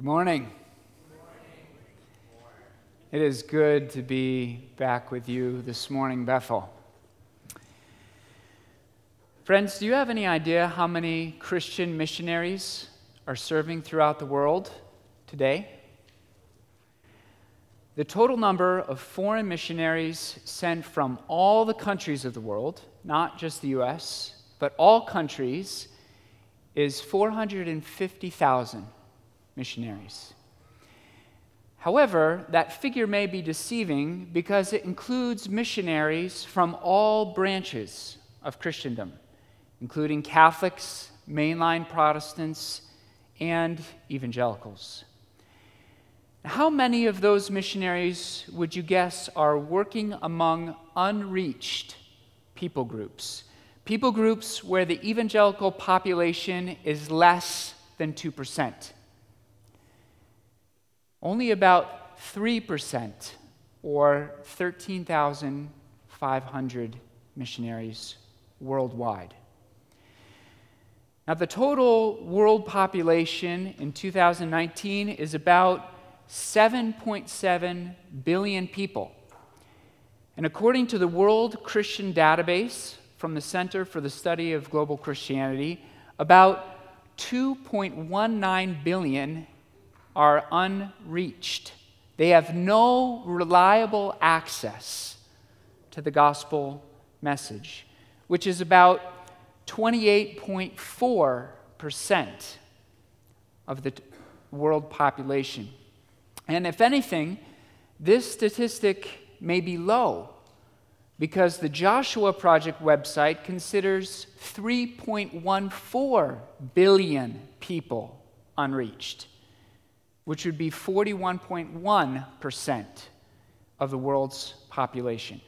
Good morning. It is good to be back with you this morning, Bethel. Friends, do you have any idea how many Christian missionaries are serving throughout the world today? The total number of foreign missionaries sent from all the countries of the world, not just the US, but all countries, is 450,000 missionaries. However, that figure may be deceiving because it includes missionaries from all branches of Christendom, including Catholics, mainline Protestants, and evangelicals. How many of those missionaries would you guess are working among unreached people groups? People groups where the evangelical population is less than 2%. Only about 3%, or 13,500 missionaries worldwide. Now, the total world population in 2019 is about 7.7 billion people. And according to the World Christian Database from the Center for the Study of Global Christianity, about 2.19 billion are unreached. They have no reliable access to the gospel message, which is about 28.4% of the world population. And if anything, this statistic may be low because the Joshua Project website considers 3.14 billion people unreached which would be 41.1% of the world's population.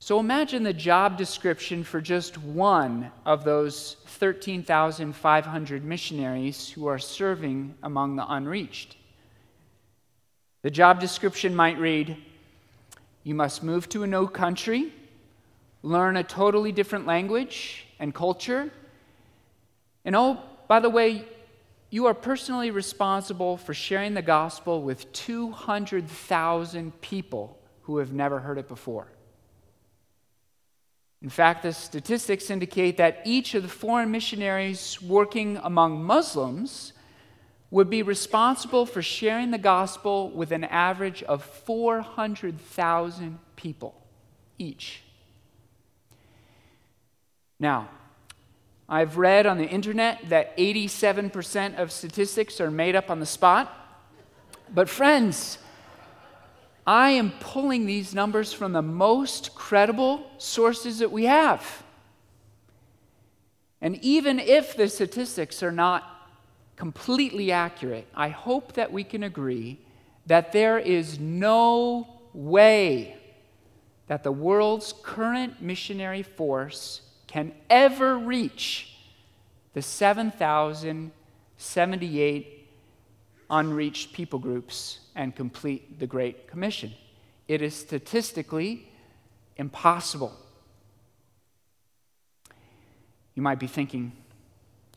So imagine the job description for just one of those 13,500 missionaries who are serving among the unreached. The job description might read You must move to a new country, learn a totally different language and culture. And oh, by the way, you are personally responsible for sharing the gospel with 200,000 people who have never heard it before. In fact, the statistics indicate that each of the foreign missionaries working among Muslims would be responsible for sharing the gospel with an average of 400,000 people each. Now, I've read on the internet that 87% of statistics are made up on the spot. But, friends, I am pulling these numbers from the most credible sources that we have. And even if the statistics are not completely accurate, I hope that we can agree that there is no way that the world's current missionary force can ever reach the 7,078 unreached people groups and complete the Great Commission. It is statistically impossible. You might be thinking,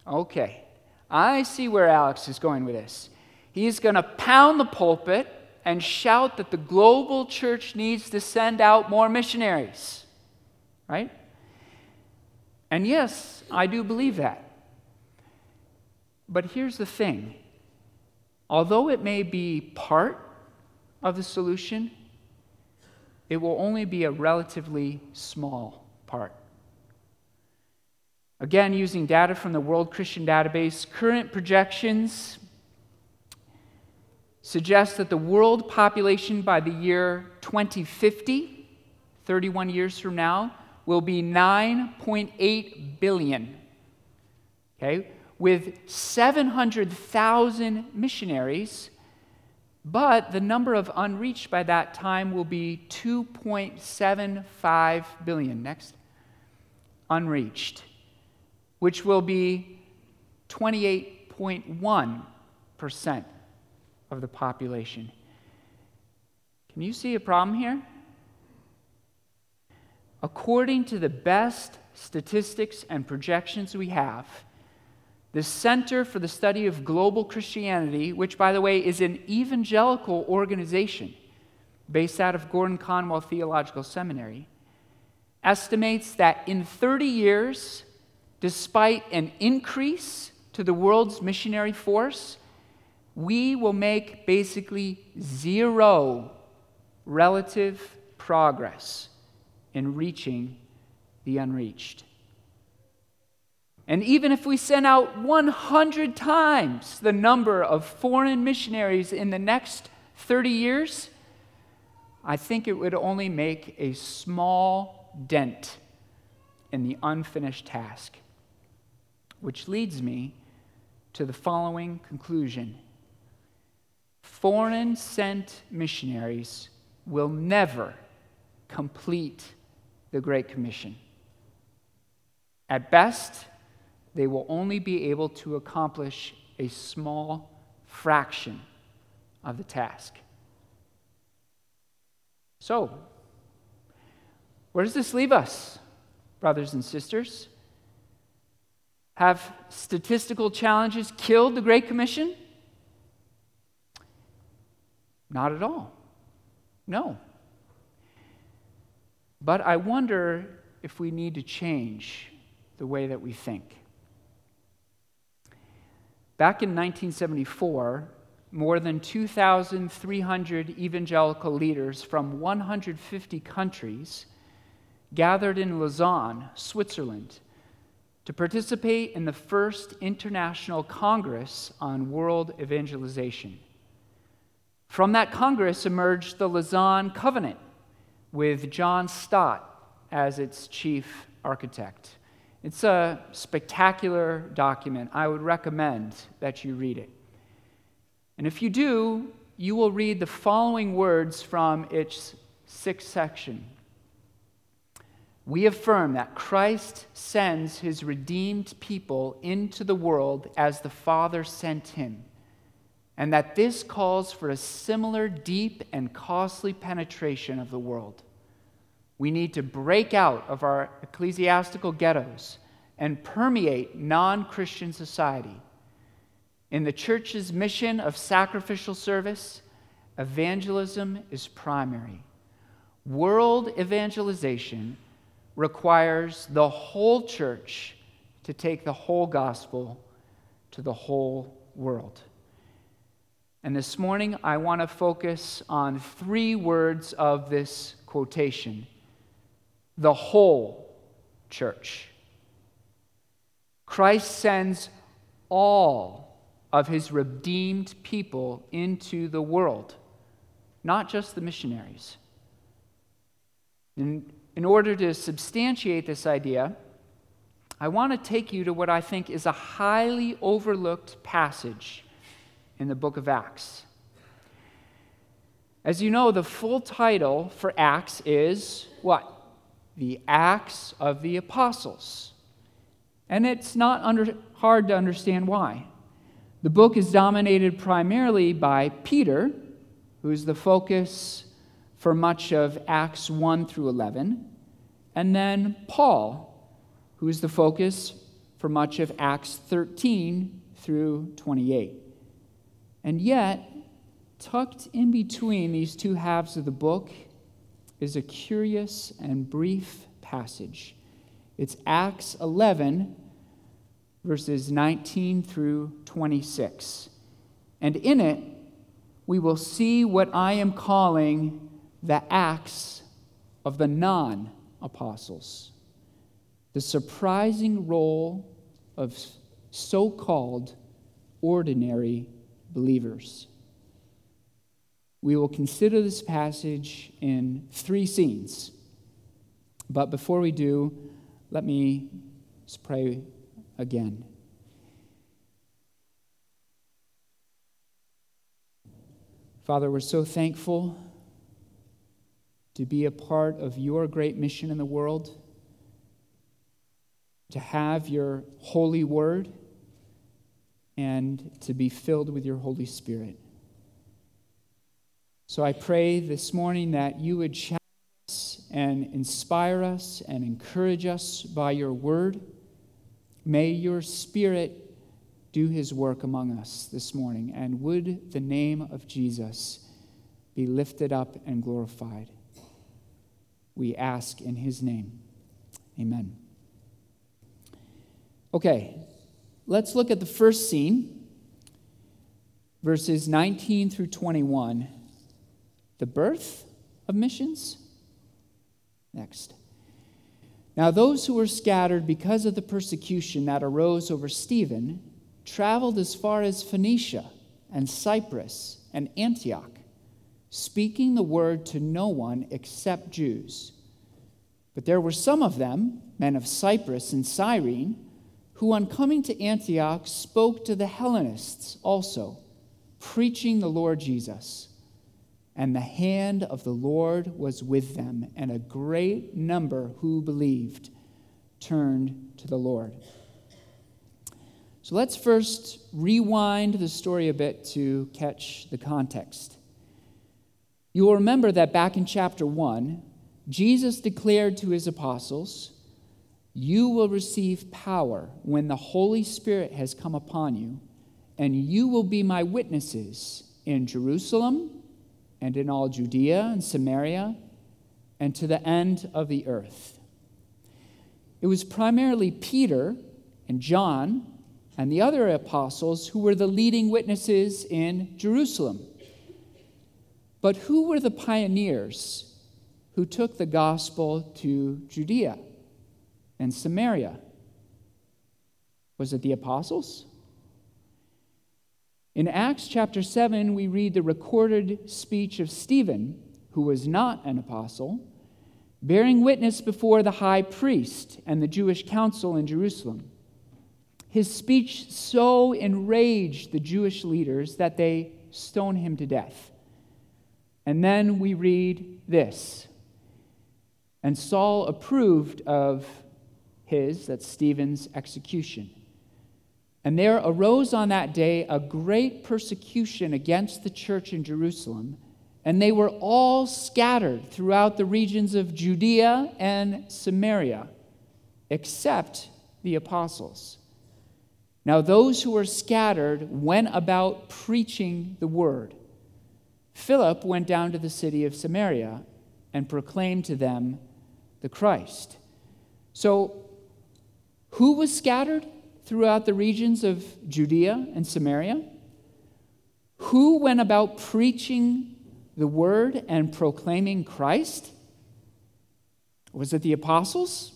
okay, I see where Alex is going with this. He's going to pound the pulpit and shout that the global church needs to send out more missionaries, right? And yes, I do believe that. But here's the thing although it may be part of the solution, it will only be a relatively small part. Again, using data from the World Christian Database, current projections suggest that the world population by the year 2050, 31 years from now, will be 9.8 billion. Okay? With 700,000 missionaries, but the number of unreached by that time will be 2.75 billion. Next. Unreached, which will be 28.1% of the population. Can you see a problem here? According to the best statistics and projections we have, the Center for the Study of Global Christianity, which, by the way, is an evangelical organization based out of Gordon Conwell Theological Seminary, estimates that in 30 years, despite an increase to the world's missionary force, we will make basically zero relative progress in reaching the unreached. And even if we sent out 100 times the number of foreign missionaries in the next 30 years, I think it would only make a small dent in the unfinished task. Which leads me to the following conclusion Foreign sent missionaries will never complete the Great Commission. At best, they will only be able to accomplish a small fraction of the task. So, where does this leave us, brothers and sisters? Have statistical challenges killed the Great Commission? Not at all. No. But I wonder if we need to change the way that we think. Back in 1974, more than 2,300 evangelical leaders from 150 countries gathered in Lausanne, Switzerland, to participate in the first International Congress on World Evangelization. From that Congress emerged the Lausanne Covenant, with John Stott as its chief architect. It's a spectacular document. I would recommend that you read it. And if you do, you will read the following words from its sixth section. We affirm that Christ sends his redeemed people into the world as the Father sent him, and that this calls for a similar deep and costly penetration of the world. We need to break out of our ecclesiastical ghettos and permeate non Christian society. In the church's mission of sacrificial service, evangelism is primary. World evangelization requires the whole church to take the whole gospel to the whole world. And this morning, I want to focus on three words of this quotation the whole church. Christ sends all of his redeemed people into the world, not just the missionaries. In, in order to substantiate this idea, I want to take you to what I think is a highly overlooked passage in the book of Acts. As you know, the full title for Acts is what? the Acts of the Apostles. And it's not under, hard to understand why. The book is dominated primarily by Peter, who is the focus for much of Acts 1 through 11, and then Paul, who is the focus for much of Acts 13 through 28. And yet, tucked in between these two halves of the book is a curious and brief passage. It's Acts 11, verses 19 through 26. And in it, we will see what I am calling the acts of the non apostles, the surprising role of so called ordinary believers we will consider this passage in three scenes. But before we do, let me pray again. Father, we're so thankful to be a part of your great mission in the world, to have your holy word, and to be filled with your Holy Spirit. So I pray this morning that you would challenge us and inspire us and encourage us by your word. May your spirit do his work among us this morning, and would the name of Jesus be lifted up and glorified. We ask in his name. Amen. Okay, let's look at the first scene, verses 19 through 21. The birth of missions. Next. Now, those who were scattered because of the persecution that arose over Stephen traveled as far as Phoenicia and Cyprus and Antioch, speaking the word to no one except Jews. But there were some of them, men of Cyprus and Cyrene, who on coming to Antioch spoke to the Hellenists also, preaching the Lord Jesus. And the hand of the Lord was with them, and a great number who believed turned to the Lord. So let's first rewind the story a bit to catch the context. You will remember that back in chapter 1, Jesus declared to his apostles, You will receive power when the Holy Spirit has come upon you, and you will be my witnesses in Jerusalem and in all Judea and Samaria and to the end of the earth. It was primarily Peter and John and the other apostles who were the leading witnesses in Jerusalem. But who were the pioneers who took the gospel to Judea and Samaria? Was it the apostles? In Acts chapter 7, we read the recorded speech of Stephen, who was not an apostle, bearing witness before the high priest and the Jewish council in Jerusalem. His speech so enraged the Jewish leaders that they stoned him to death. And then we read this. And Saul approved of his, that's Stephen's, execution. And there arose on that day a great persecution against the church in Jerusalem, and they were all scattered throughout the regions of Judea and Samaria, except the apostles. Now, those who were scattered went about preaching the word. Philip went down to the city of Samaria and proclaimed to them the Christ. So, who was scattered throughout the regions of Judea and Samaria? Who went about preaching the word and proclaiming Christ? Was it the apostles?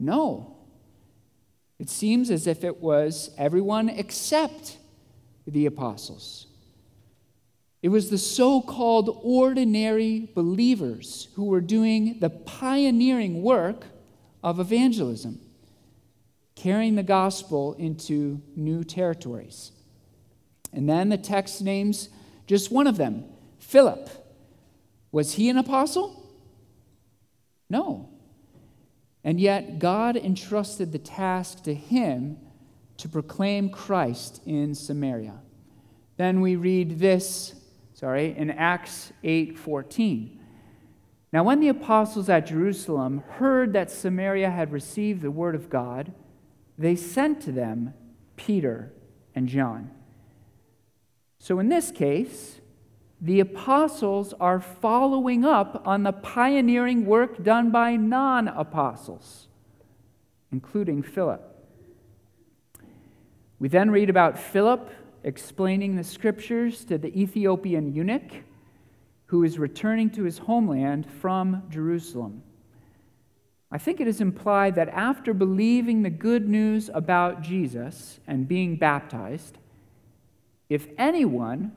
No. It seems as if it was everyone except the apostles. It was the so called ordinary believers who were doing the pioneering work of evangelism, carrying the gospel into new territories. And then the text names just one of them Philip. Was he an apostle? No. And yet, God entrusted the task to him to proclaim Christ in Samaria. Then we read this, sorry, in Acts 8:14. Now when the apostles at Jerusalem heard that Samaria had received the word of God, they sent to them Peter and John. So in this case, the apostles are following up on the pioneering work done by non apostles, including Philip. We then read about Philip explaining the scriptures to the Ethiopian eunuch who is returning to his homeland from Jerusalem. I think it is implied that after believing the good news about Jesus and being baptized, if anyone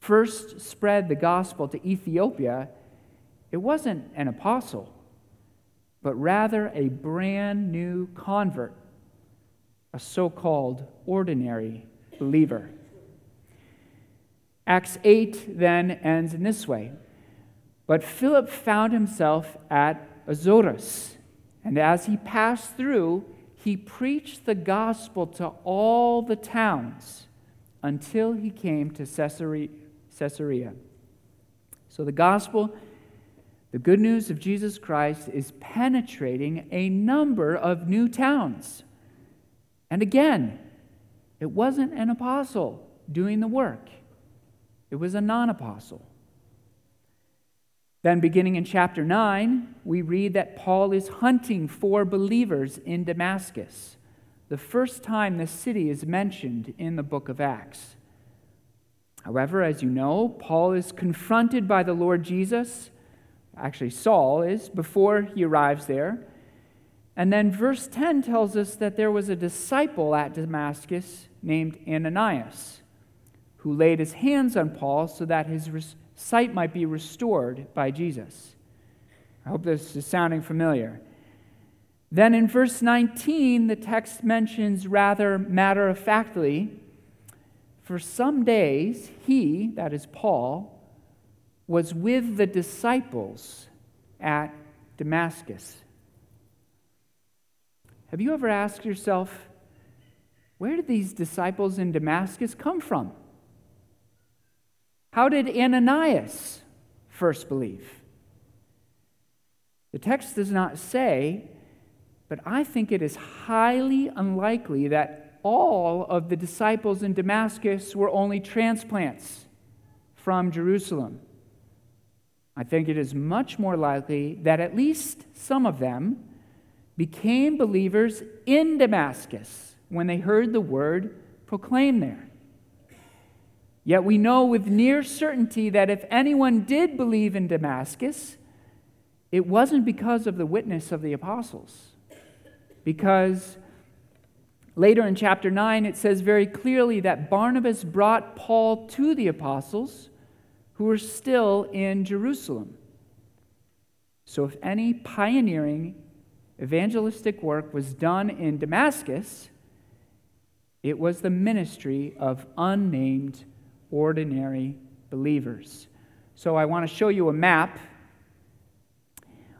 first spread the gospel to Ethiopia, it wasn't an apostle, but rather a brand new convert, a so called ordinary believer. Acts 8 then ends in this way But Philip found himself at Azotus, and as he passed through, he preached the gospel to all the towns until he came to Caesarea. Caesarea. So the gospel, the good news of Jesus Christ, is penetrating a number of new towns. And again, it wasn't an apostle doing the work, it was a non apostle. Then, beginning in chapter 9, we read that Paul is hunting for believers in Damascus, the first time the city is mentioned in the book of Acts. However, as you know, Paul is confronted by the Lord Jesus. Actually, Saul is before he arrives there. And then verse 10 tells us that there was a disciple at Damascus named Ananias who laid his hands on Paul so that his sight might be restored by Jesus. I hope this is sounding familiar. Then in verse 19, the text mentions rather matter of factly for some days, he, that is Paul, was with the disciples at Damascus. Have you ever asked yourself, where did these disciples in Damascus come from? How did Ananias first believe? The text does not say, but I think it is highly unlikely that all of the disciples in Damascus were only transplants from Jerusalem. I think it is much more likely that at least some of them became believers in Damascus when they heard the word proclaimed there. Yet we know with near certainty that if anyone did believe in Damascus, it wasn't because of the witness of the apostles. Because later in chapter 9, it says very clearly that Barnabas brought Paul to the apostles who were still in Jerusalem. So if any pioneering evangelistic work was done in Damascus, it was the ministry of unnamed ordinary believers. So I want to show you a map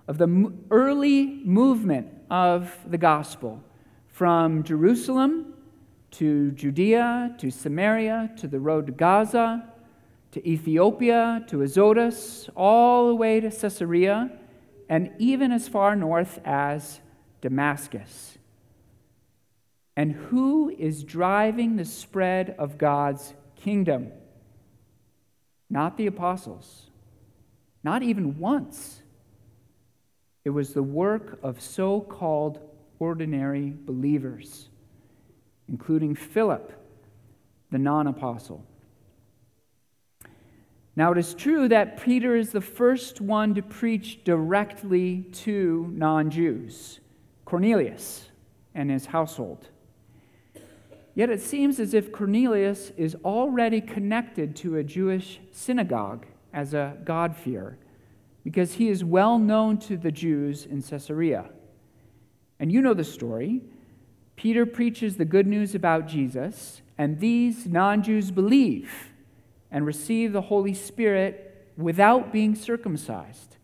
of the early movement of the gospel from Jerusalem to Judea to Samaria to the road to Gaza to Ethiopia to Azotus, all the way to Caesarea, and even as far north as Damascus. And who is driving the spread of God's kingdom? Not the apostles, not even once. It was the work of so called ordinary believers, including Philip, the non apostle. Now, it is true that Peter is the first one to preach directly to non Jews, Cornelius and his household. Yet it seems as if Cornelius is already connected to a Jewish synagogue as a God-fearer, because he is well known to the Jews in Caesarea. And you know the story. Peter preaches the good news about Jesus, and these non Jews believe and receive the Holy Spirit without being circumcised,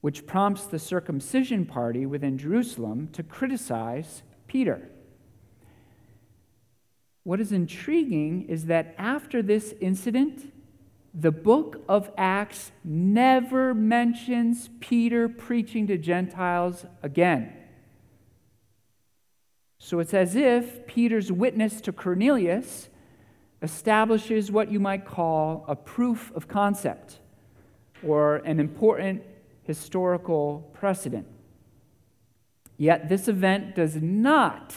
which prompts the circumcision party within Jerusalem to criticize Peter. What is intriguing is that after this incident, the book of Acts never mentions Peter preaching to Gentiles again. So it's as if Peter's witness to Cornelius establishes what you might call a proof of concept or an important historical precedent. Yet this event does not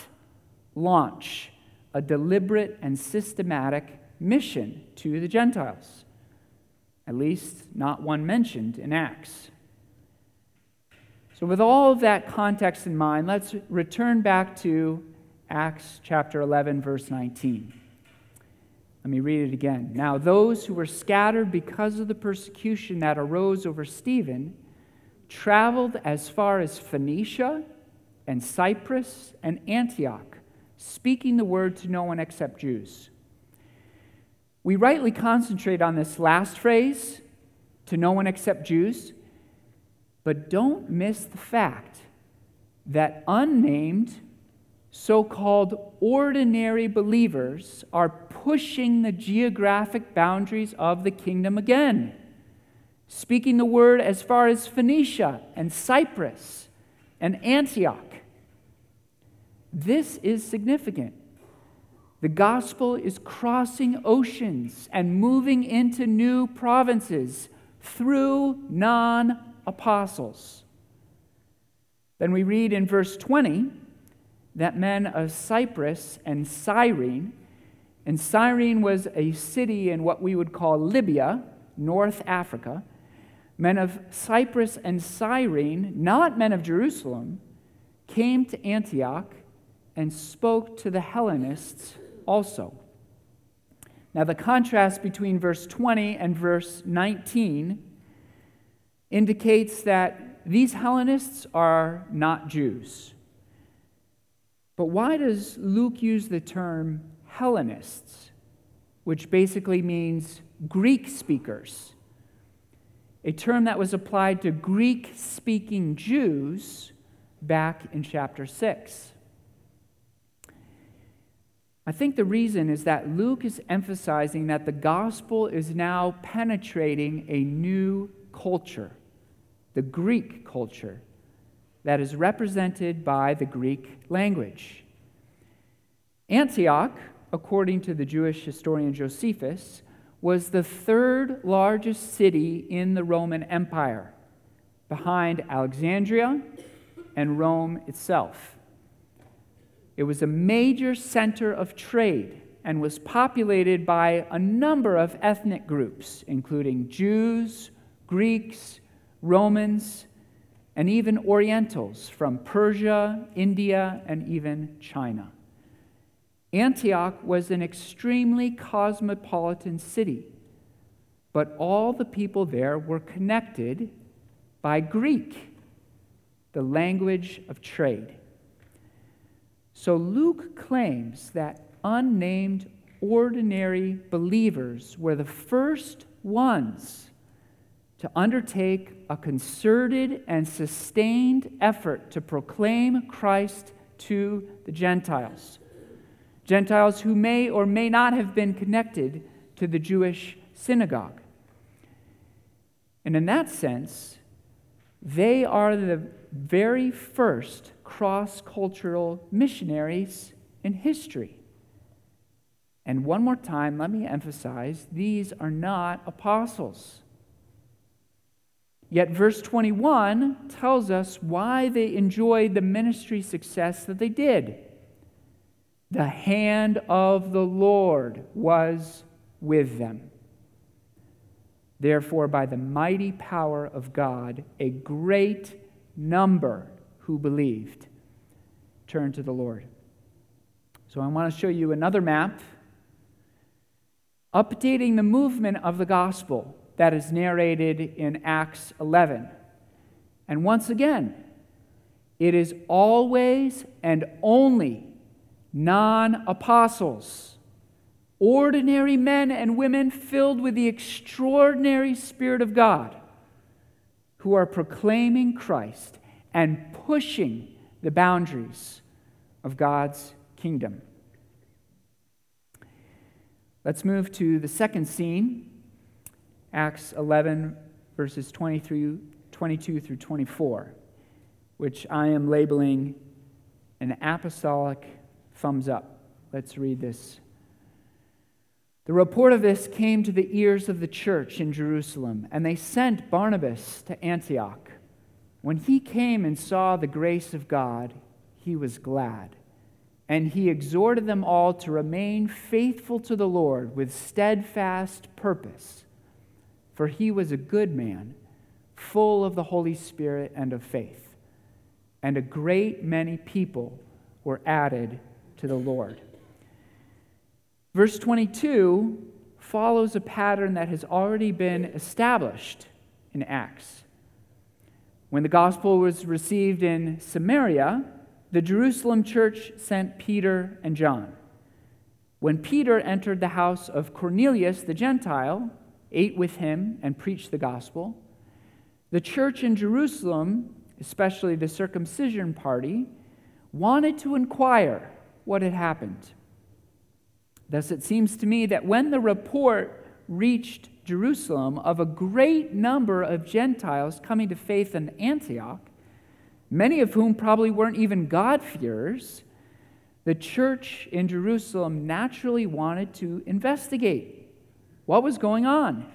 launch a deliberate and systematic mission to the Gentiles, at least not one mentioned in Acts. So, with all of that context in mind, let's return back to Acts chapter 11, verse 19. Let me read it again. Now, those who were scattered because of the persecution that arose over Stephen traveled as far as Phoenicia and Cyprus and Antioch speaking the word to no one except Jews. We rightly concentrate on this last phrase, to no one except Jews, but don't miss the fact that unnamed, so called ordinary believers are pushing the geographic boundaries of the kingdom again, speaking the word as far as Phoenicia and Cyprus and Antioch. This is significant. The gospel is crossing oceans and moving into new provinces through non apostles. Then we read in verse 20 that men of Cyprus and Cyrene, and Cyrene was a city in what we would call Libya, North Africa, men of Cyprus and Cyrene, not men of Jerusalem, came to Antioch and spoke to the Hellenists also. Now, the contrast between verse 20 and verse 19 indicates that these Hellenists are not Jews. But why does Luke use the term Hellenists, which basically means Greek speakers? A term that was applied to Greek speaking Jews back in chapter 6. I think the reason is that Luke is emphasizing that the gospel is now penetrating a new culture, the Greek culture, that is represented by the Greek language. Antioch, according to the Jewish historian Josephus, was the third largest city in the Roman Empire, behind Alexandria and Rome itself. It was a major center of trade and was populated by a number of ethnic groups, including Jews, Greeks, Romans, and even Orientals from Persia, India, and even China. Antioch was an extremely cosmopolitan city, but all the people there were connected by Greek, the language of trade. So Luke claims that unnamed ordinary believers were the first ones to undertake a concerted and sustained effort to proclaim Christ to the Gentiles. Gentiles who may or may not have been connected to the Jewish synagogue. And in that sense, they are the very first cross cultural missionaries in history. And one more time, let me emphasize these are not apostles. Yet, verse 21 tells us why they enjoyed the ministry success that they did. The hand of the Lord was with them. Therefore, by the mighty power of God, a great number who believed turned to the Lord. So I want to show you another map updating the movement of the gospel that is narrated in Acts 11. And once again, it is always and only non apostles, ordinary men and women filled with the extraordinary Spirit of God who are proclaiming Christ and pushing the boundaries of God's kingdom. Let's move to the second scene, Acts 11, verses 23, 22 through 24, which I am labeling an apostolic thumbs up. Let's read this. The report of this came to the ears of the church in Jerusalem, and they sent Barnabas to Antioch. When he came and saw the grace of God, he was glad. And he exhorted them all to remain faithful to the Lord with steadfast purpose. For he was a good man, full of the Holy Spirit and of faith. And a great many people were added to the Lord. Verse 22 follows a pattern that has already been established in Acts. When the gospel was received in Samaria, the Jerusalem church sent Peter and John. When Peter entered the house of Cornelius the Gentile, ate with him, and preached the gospel, the church in Jerusalem, especially the circumcision party, wanted to inquire what had happened. Thus, it seems to me that when the report reached Jerusalem of a great number of Gentiles coming to faith in Antioch, many of whom probably weren't even God-fearers, the church in Jerusalem naturally wanted to investigate what was going on.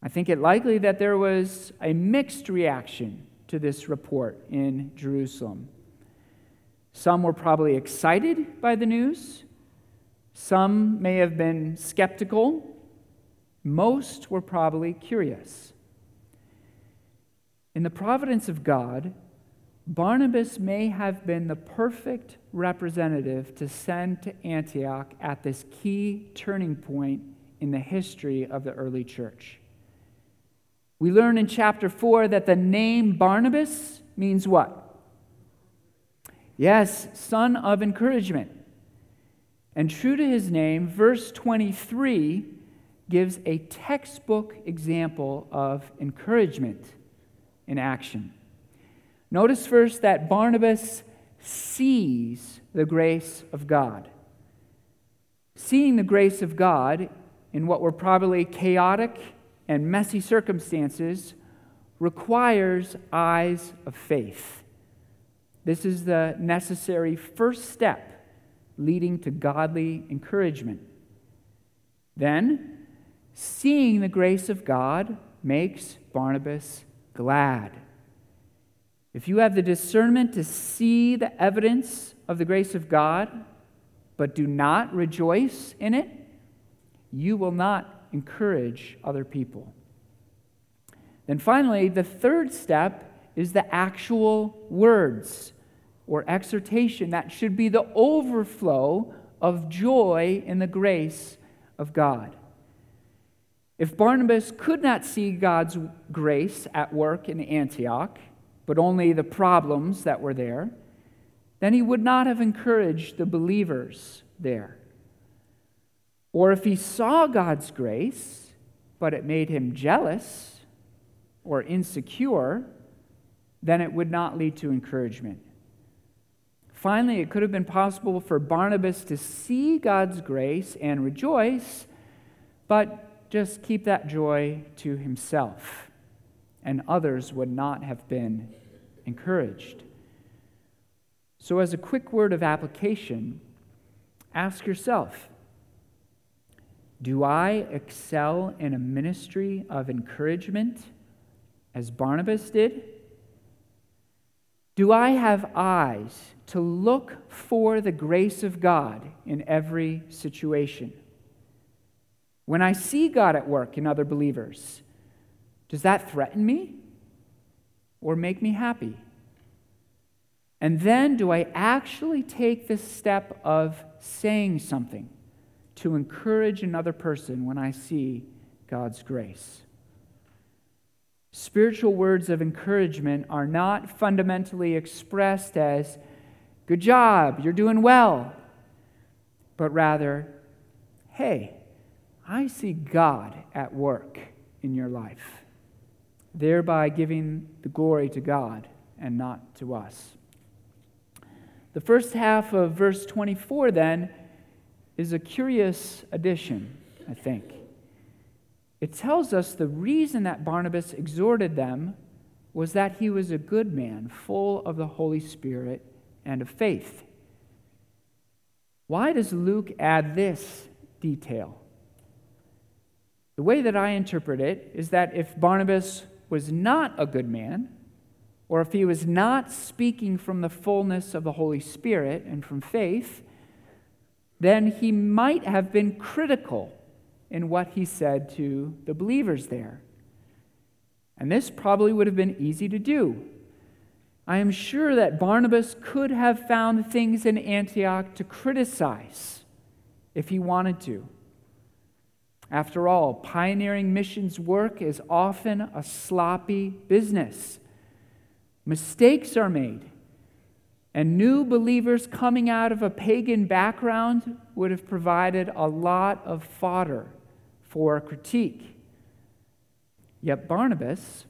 I think it likely that there was a mixed reaction to this report in Jerusalem. Some were probably excited by the news, some may have been skeptical, most were probably curious. In the providence of God, Barnabas may have been the perfect representative to send to Antioch at this key turning point in the history of the early church. We learn in chapter 4 that the name Barnabas means what? Yes, son of encouragement. And true to his name, verse 23 gives a textbook example of encouragement in action. Notice first that Barnabas sees the grace of God. Seeing the grace of God in what were probably chaotic and messy circumstances requires eyes of faith. This is the necessary first step leading to godly encouragement. Then, seeing the grace of God makes Barnabas glad. If you have the discernment to see the evidence of the grace of God, but do not rejoice in it, you will not encourage other people. Then finally, the third step is the actual words or exhortation that should be the overflow of joy in the grace of God. If Barnabas could not see God's grace at work in Antioch, but only the problems that were there, then he would not have encouraged the believers there. Or if he saw God's grace, but it made him jealous or insecure, then it would not lead to encouragement. Finally, it could have been possible for Barnabas to see God's grace and rejoice, but just keep that joy to himself and others would not have been encouraged. So, as a quick word of application, ask yourself Do I excel in a ministry of encouragement as Barnabas did? Do I have eyes to look for the grace of God in every situation? When I see God at work in other believers, does that threaten me or make me happy? And then do I actually take the step of saying something to encourage another person when I see God's grace? Spiritual words of encouragement are not fundamentally expressed as, good job, you're doing well, but rather, hey, I see God at work in your life thereby giving the glory to God and not to us. The first half of verse 24, then, is a curious addition, I think. It tells us the reason that Barnabas exhorted them was that he was a good man, full of the Holy Spirit and of faith. Why does Luke add this detail? The way that I interpret it is that if Barnabas was not a good man, or if he was not speaking from the fullness of the Holy Spirit and from faith, then he might have been critical in what he said to the believers there. And this probably would have been easy to do. I am sure that Barnabas could have found things in Antioch to criticize if he wanted to. After all, pioneering missions work is often a sloppy business. Mistakes are made, and new believers coming out of a pagan background would have provided a lot of fodder for critique. Yet Barnabas,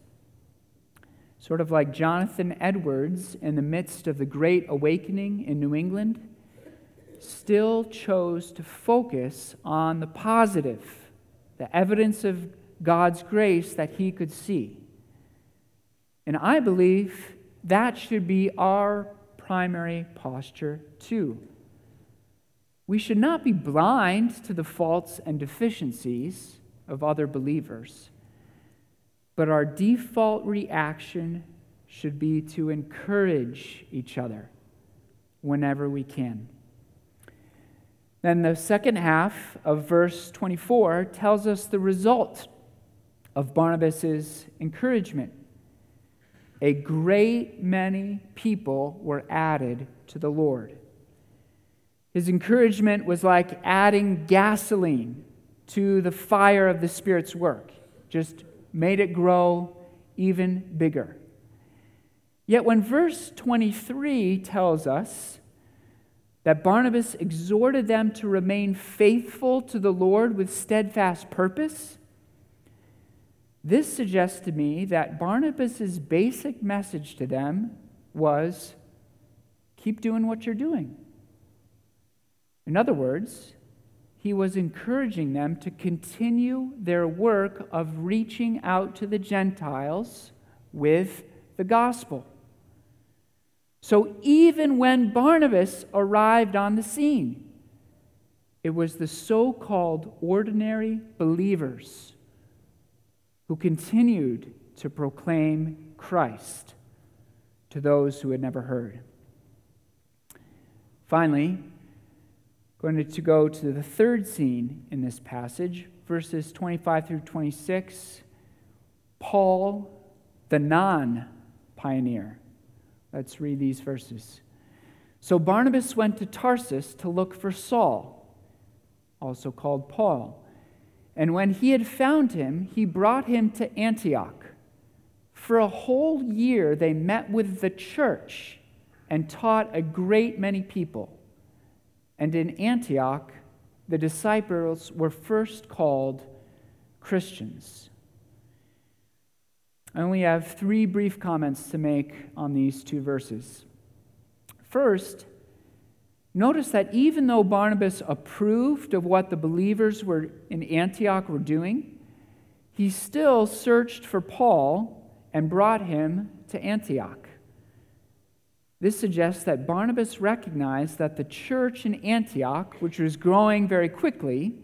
sort of like Jonathan Edwards in the midst of the Great Awakening in New England, still chose to focus on the positive the evidence of God's grace that he could see. And I believe that should be our primary posture, too. We should not be blind to the faults and deficiencies of other believers, but our default reaction should be to encourage each other whenever we can. Then the second half of verse 24 tells us the result of Barnabas' encouragement. A great many people were added to the Lord. His encouragement was like adding gasoline to the fire of the Spirit's work, just made it grow even bigger. Yet when verse 23 tells us that Barnabas exhorted them to remain faithful to the Lord with steadfast purpose, this suggests to me that Barnabas' basic message to them was keep doing what you're doing. In other words, he was encouraging them to continue their work of reaching out to the Gentiles with the gospel. So even when Barnabas arrived on the scene, it was the so called ordinary believers who continued to proclaim Christ to those who had never heard. Finally, going to go to the third scene in this passage, verses 25 through 26. Paul, the non pioneer. Let's read these verses. So Barnabas went to Tarsus to look for Saul, also called Paul. And when he had found him, he brought him to Antioch. For a whole year they met with the church and taught a great many people. And in Antioch, the disciples were first called Christians. I only have three brief comments to make on these two verses. First, notice that even though Barnabas approved of what the believers were in Antioch were doing, he still searched for Paul and brought him to Antioch. This suggests that Barnabas recognized that the church in Antioch, which was growing very quickly,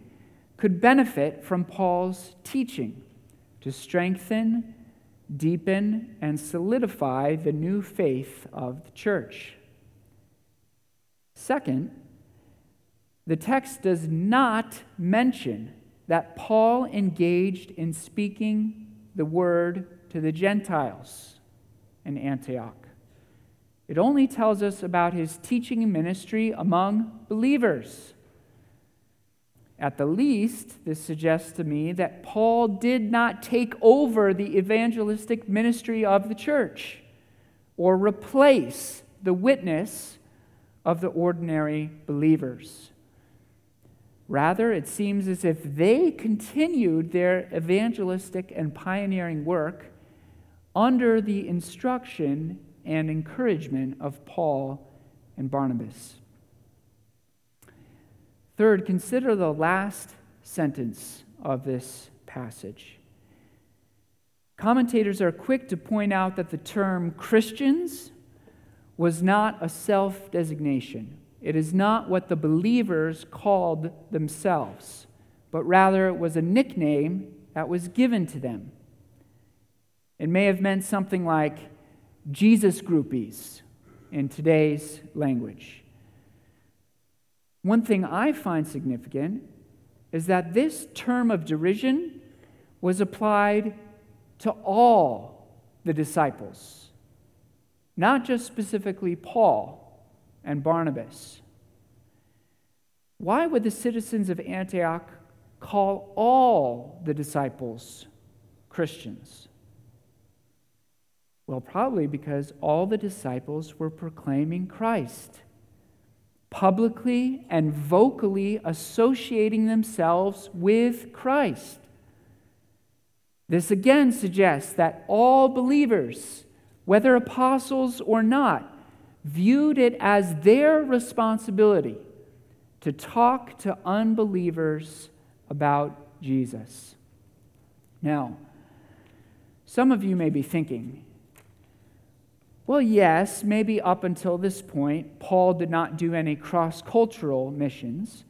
could benefit from Paul's teaching to strengthen, deepen, and solidify the new faith of the church. Second, the text does not mention that Paul engaged in speaking the word to the Gentiles in Antioch. It only tells us about his teaching ministry among believers. At the least, this suggests to me that Paul did not take over the evangelistic ministry of the church or replace the witness of the ordinary believers. Rather, it seems as if they continued their evangelistic and pioneering work under the instruction and encouragement of Paul and Barnabas. Third, consider the last sentence of this passage. Commentators are quick to point out that the term Christians was not a self designation. It is not what the believers called themselves, but rather it was a nickname that was given to them. It may have meant something like Jesus groupies in today's language. One thing I find significant is that this term of derision was applied to all the disciples, not just specifically Paul and Barnabas. Why would the citizens of Antioch call all the disciples Christians? Well, probably because all the disciples were proclaiming Christ, publicly and vocally associating themselves with Christ. This again suggests that all believers, whether apostles or not, viewed it as their responsibility to talk to unbelievers about Jesus. Now, some of you may be thinking, Well, yes, maybe up until this point, Paul did not do any cross cultural missions,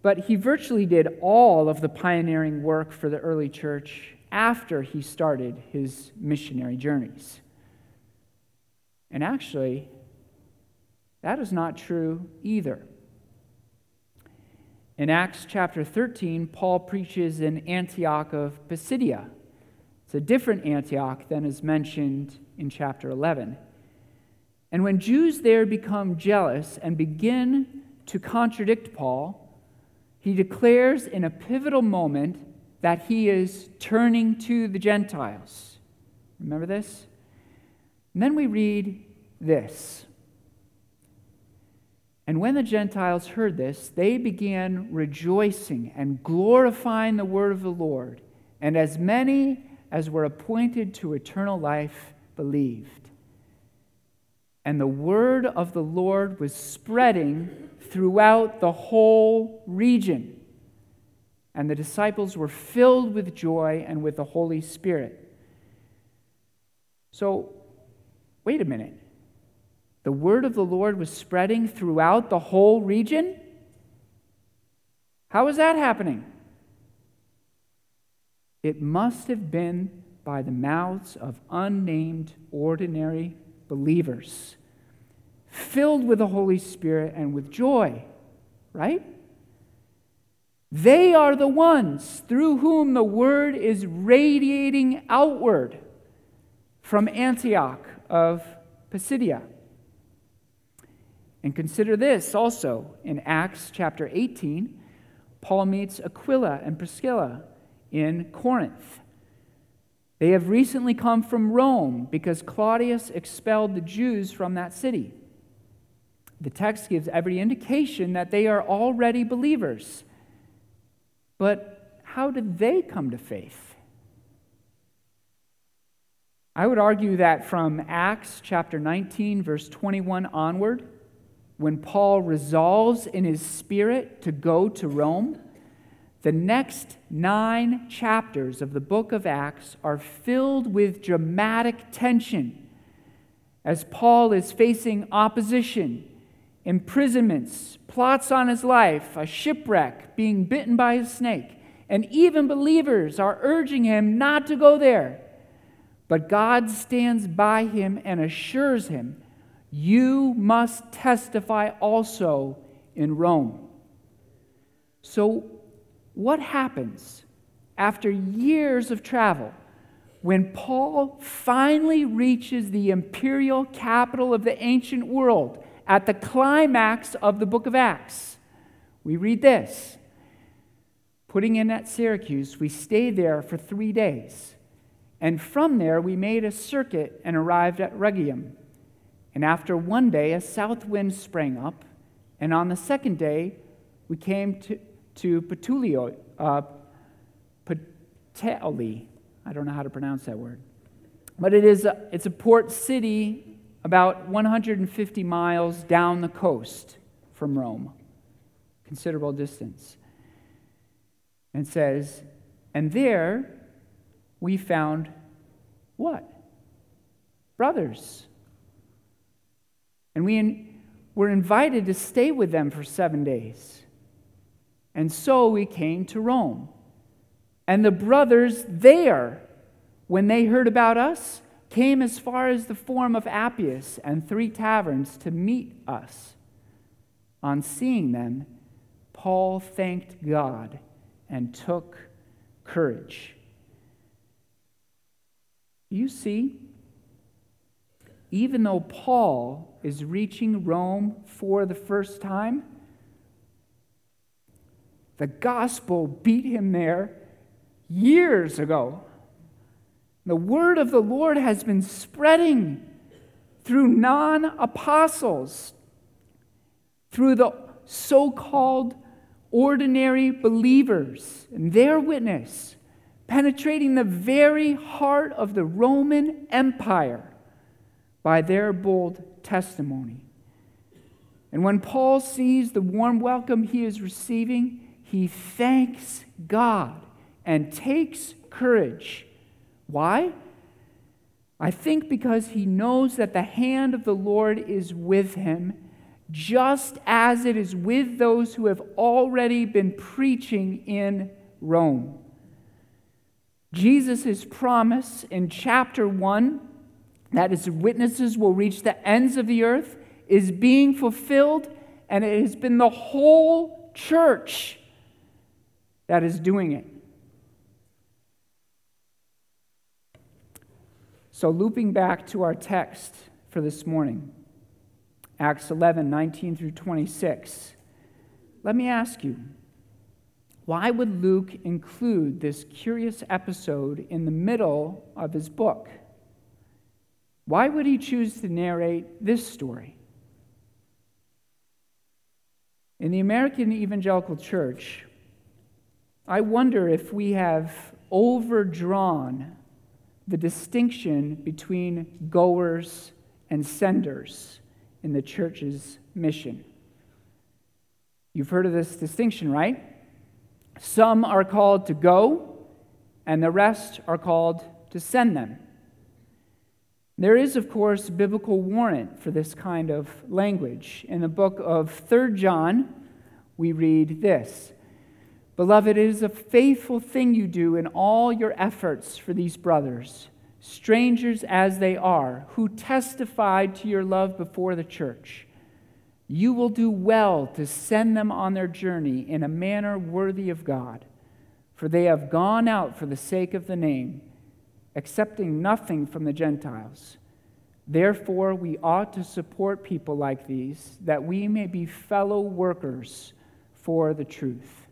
but he virtually did all of the pioneering work for the early church after he started his missionary journeys. And actually, that is not true either. In Acts chapter 13, Paul preaches in Antioch of Pisidia. It's a different Antioch than is mentioned in chapter 11. And when Jews there become jealous and begin to contradict Paul, he declares in a pivotal moment that he is turning to the Gentiles. Remember this? And then we read this. And when the Gentiles heard this, they began rejoicing and glorifying the word of the Lord. And as many as were appointed to eternal life believed. And the word of the Lord was spreading throughout the whole region. And the disciples were filled with joy and with the Holy Spirit. So, wait a minute. The word of the Lord was spreading throughout the whole region? How is that happening? It must have been by the mouths of unnamed, ordinary believers, filled with the Holy Spirit and with joy, right? They are the ones through whom the word is radiating outward from Antioch of Pisidia. And consider this also in Acts chapter 18, Paul meets Aquila and Priscilla in Corinth. They have recently come from Rome because Claudius expelled the Jews from that city. The text gives every indication that they are already believers. But how did they come to faith? I would argue that from Acts chapter 19, verse 21 onward, when Paul resolves in his spirit to go to Rome, the next nine chapters of the book of Acts are filled with dramatic tension as Paul is facing opposition, imprisonments, plots on his life, a shipwreck, being bitten by a snake, and even believers are urging him not to go there. But God stands by him and assures him, You must testify also in Rome. So, what happens after years of travel when Paul finally reaches the imperial capital of the ancient world at the climax of the book of Acts? We read this Putting in at Syracuse, we stayed there for three days. And from there, we made a circuit and arrived at Rhegium. And after one day, a south wind sprang up. And on the second day, we came to, to Petulio, uh. I don't know how to pronounce that word. But it is a, it's a port city about 150 miles down the coast from Rome, considerable distance. And says, and there we found what? Brothers. And we in, were invited to stay with them for seven days. And so we came to Rome. And the brothers there, when they heard about us, came as far as the Forum of Appius and three taverns to meet us. On seeing them, Paul thanked God and took courage. You see, even though Paul is reaching Rome for the first time, the gospel beat him there years ago. The word of the Lord has been spreading through non apostles, through the so called ordinary believers and their witness, penetrating the very heart of the Roman Empire by their bold testimony. And when Paul sees the warm welcome he is receiving, he thanks God and takes courage. Why? I think because he knows that the hand of the Lord is with him, just as it is with those who have already been preaching in Rome. Jesus' promise in chapter 1 that his witnesses will reach the ends of the earth is being fulfilled, and it has been the whole church that is doing it. So, looping back to our text for this morning, Acts 11 19 through 26, let me ask you why would Luke include this curious episode in the middle of his book? Why would he choose to narrate this story? In the American Evangelical Church, I wonder if we have overdrawn the distinction between goers and senders in the church's mission. You've heard of this distinction, right? Some are called to go, and the rest are called to send them. There is, of course, biblical warrant for this kind of language. In the book of 3 John, we read this Beloved, it is a faithful thing you do in all your efforts for these brothers, strangers as they are, who testified to your love before the church. You will do well to send them on their journey in a manner worthy of God, for they have gone out for the sake of the name, accepting nothing from the Gentiles. Therefore, we ought to support people like these, that we may be fellow workers for the truth.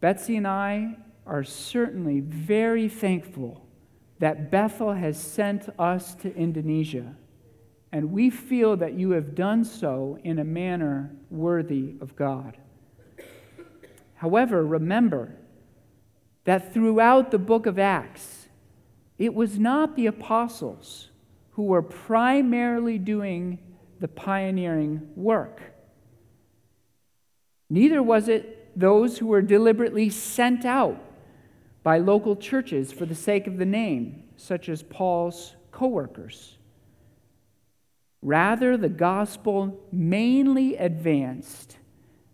Betsy and I are certainly very thankful that Bethel has sent us to Indonesia, and we feel that you have done so in a manner worthy of God. However, remember that throughout the book of Acts, it was not the apostles who were primarily doing the pioneering work. Neither was it those who were deliberately sent out by local churches for the sake of the name, such as Paul's co workers. Rather, the gospel mainly advanced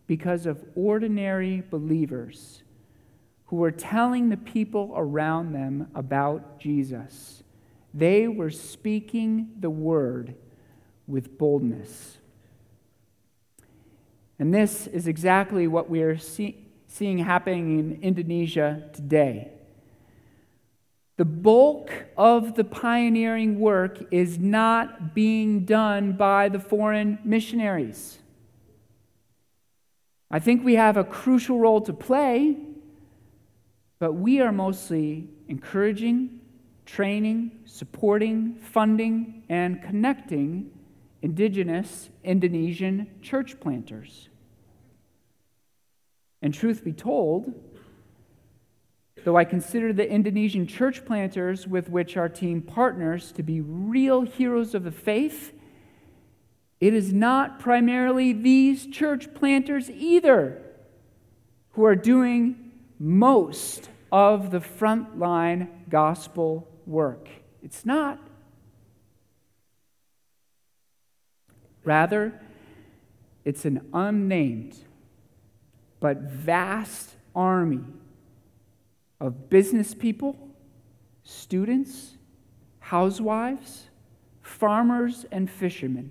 because of ordinary believers who were telling the people around them about Jesus. They were speaking the word with boldness. And this is exactly what we are see- seeing happening in Indonesia today. The bulk of the pioneering work is not being done by the foreign missionaries. I think we have a crucial role to play, but we are mostly encouraging, training, supporting, funding, and connecting indigenous Indonesian church planters. And truth be told, though I consider the Indonesian church planters with which our team partners to be real heroes of the faith, it is not primarily these church planters either who are doing most of the frontline gospel work. It's not. Rather, it's an unnamed but vast army of business people, students, housewives, farmers, and fishermen.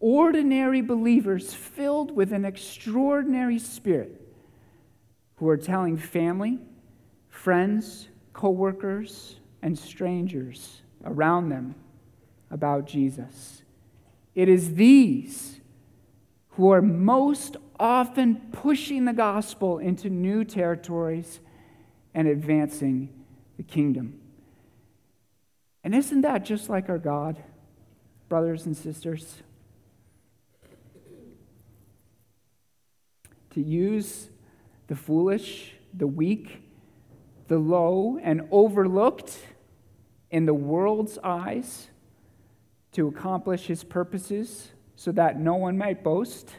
Ordinary believers filled with an extraordinary spirit who are telling family, friends, coworkers, and strangers around them about Jesus. It is these who are most often pushing the gospel into new territories and advancing the kingdom. And isn't that just like our God, brothers and sisters? To use the foolish, the weak, the low, and overlooked in the world's eyes to accomplish his purposes so that no one might boast?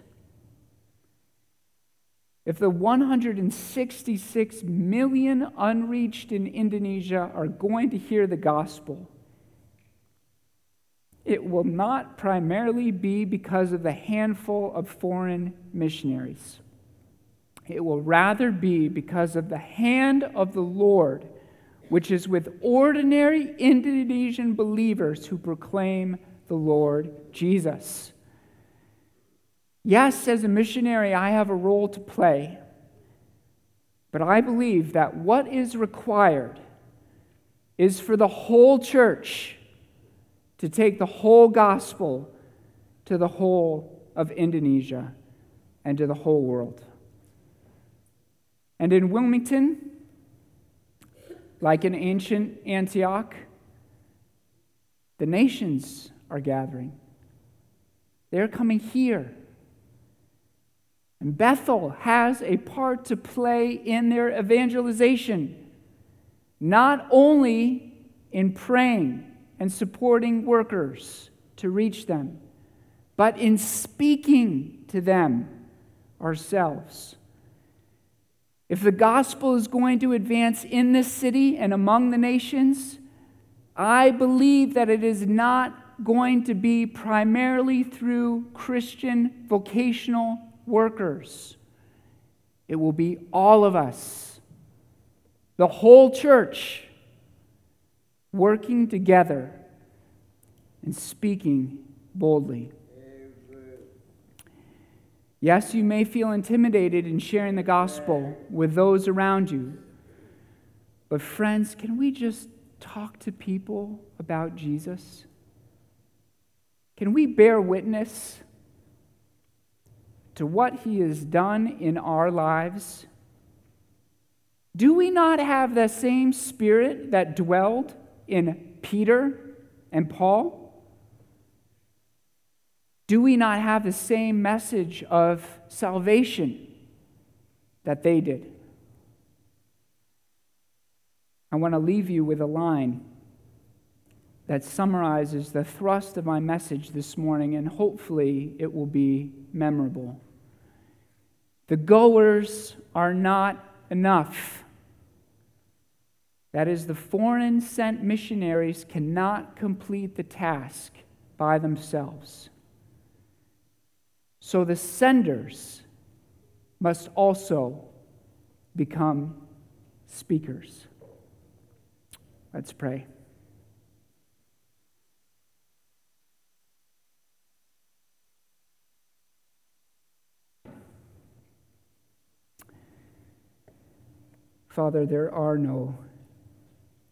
If the 166 million unreached in Indonesia are going to hear the gospel, it will not primarily be because of the handful of foreign missionaries. It will rather be because of the hand of the Lord, which is with ordinary Indonesian believers who proclaim the Lord Jesus. Yes, as a missionary, I have a role to play, but I believe that what is required is for the whole church to take the whole gospel to the whole of Indonesia and to the whole world. And in Wilmington, like in ancient Antioch, the nations are gathering. They're coming here. And Bethel has a part to play in their evangelization, not only in praying and supporting workers to reach them, but in speaking to them ourselves. If the gospel is going to advance in this city and among the nations, I believe that it is not going to be primarily through Christian vocational workers. It will be all of us, the whole church, working together and speaking boldly. Yes, you may feel intimidated in sharing the gospel with those around you. But, friends, can we just talk to people about Jesus? Can we bear witness to what he has done in our lives? Do we not have the same spirit that dwelled in Peter and Paul? Do we not have the same message of salvation that they did? I want to leave you with a line that summarizes the thrust of my message this morning, and hopefully it will be memorable. The goers are not enough. That is, the foreign sent missionaries cannot complete the task by themselves. So the senders must also become speakers. Let's pray. Father, there are no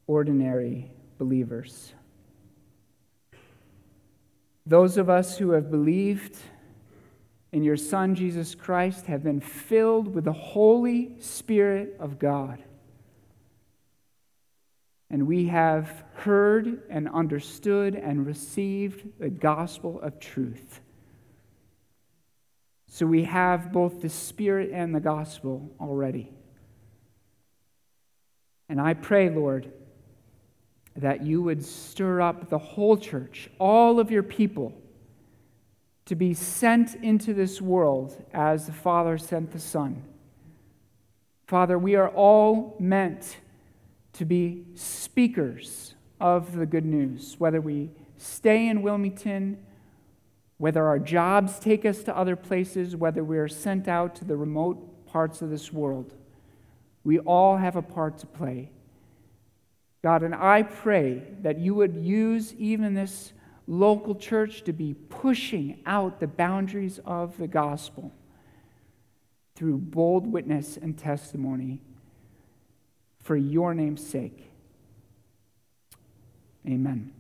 ordinary believers. Those of us who have believed in your Son, Jesus Christ, have been filled with the Holy Spirit of God. And we have heard and understood and received the gospel of truth. So we have both the Spirit and the gospel already. And I pray, Lord, that you would stir up the whole church, all of your people, to be sent into this world as the Father sent the Son. Father, we are all meant to be speakers of the good news, whether we stay in Wilmington, whether our jobs take us to other places, whether we are sent out to the remote parts of this world. We all have a part to play. God, and I pray that you would use even this local church to be pushing out the boundaries of the gospel through bold witness and testimony for your name's sake. Amen.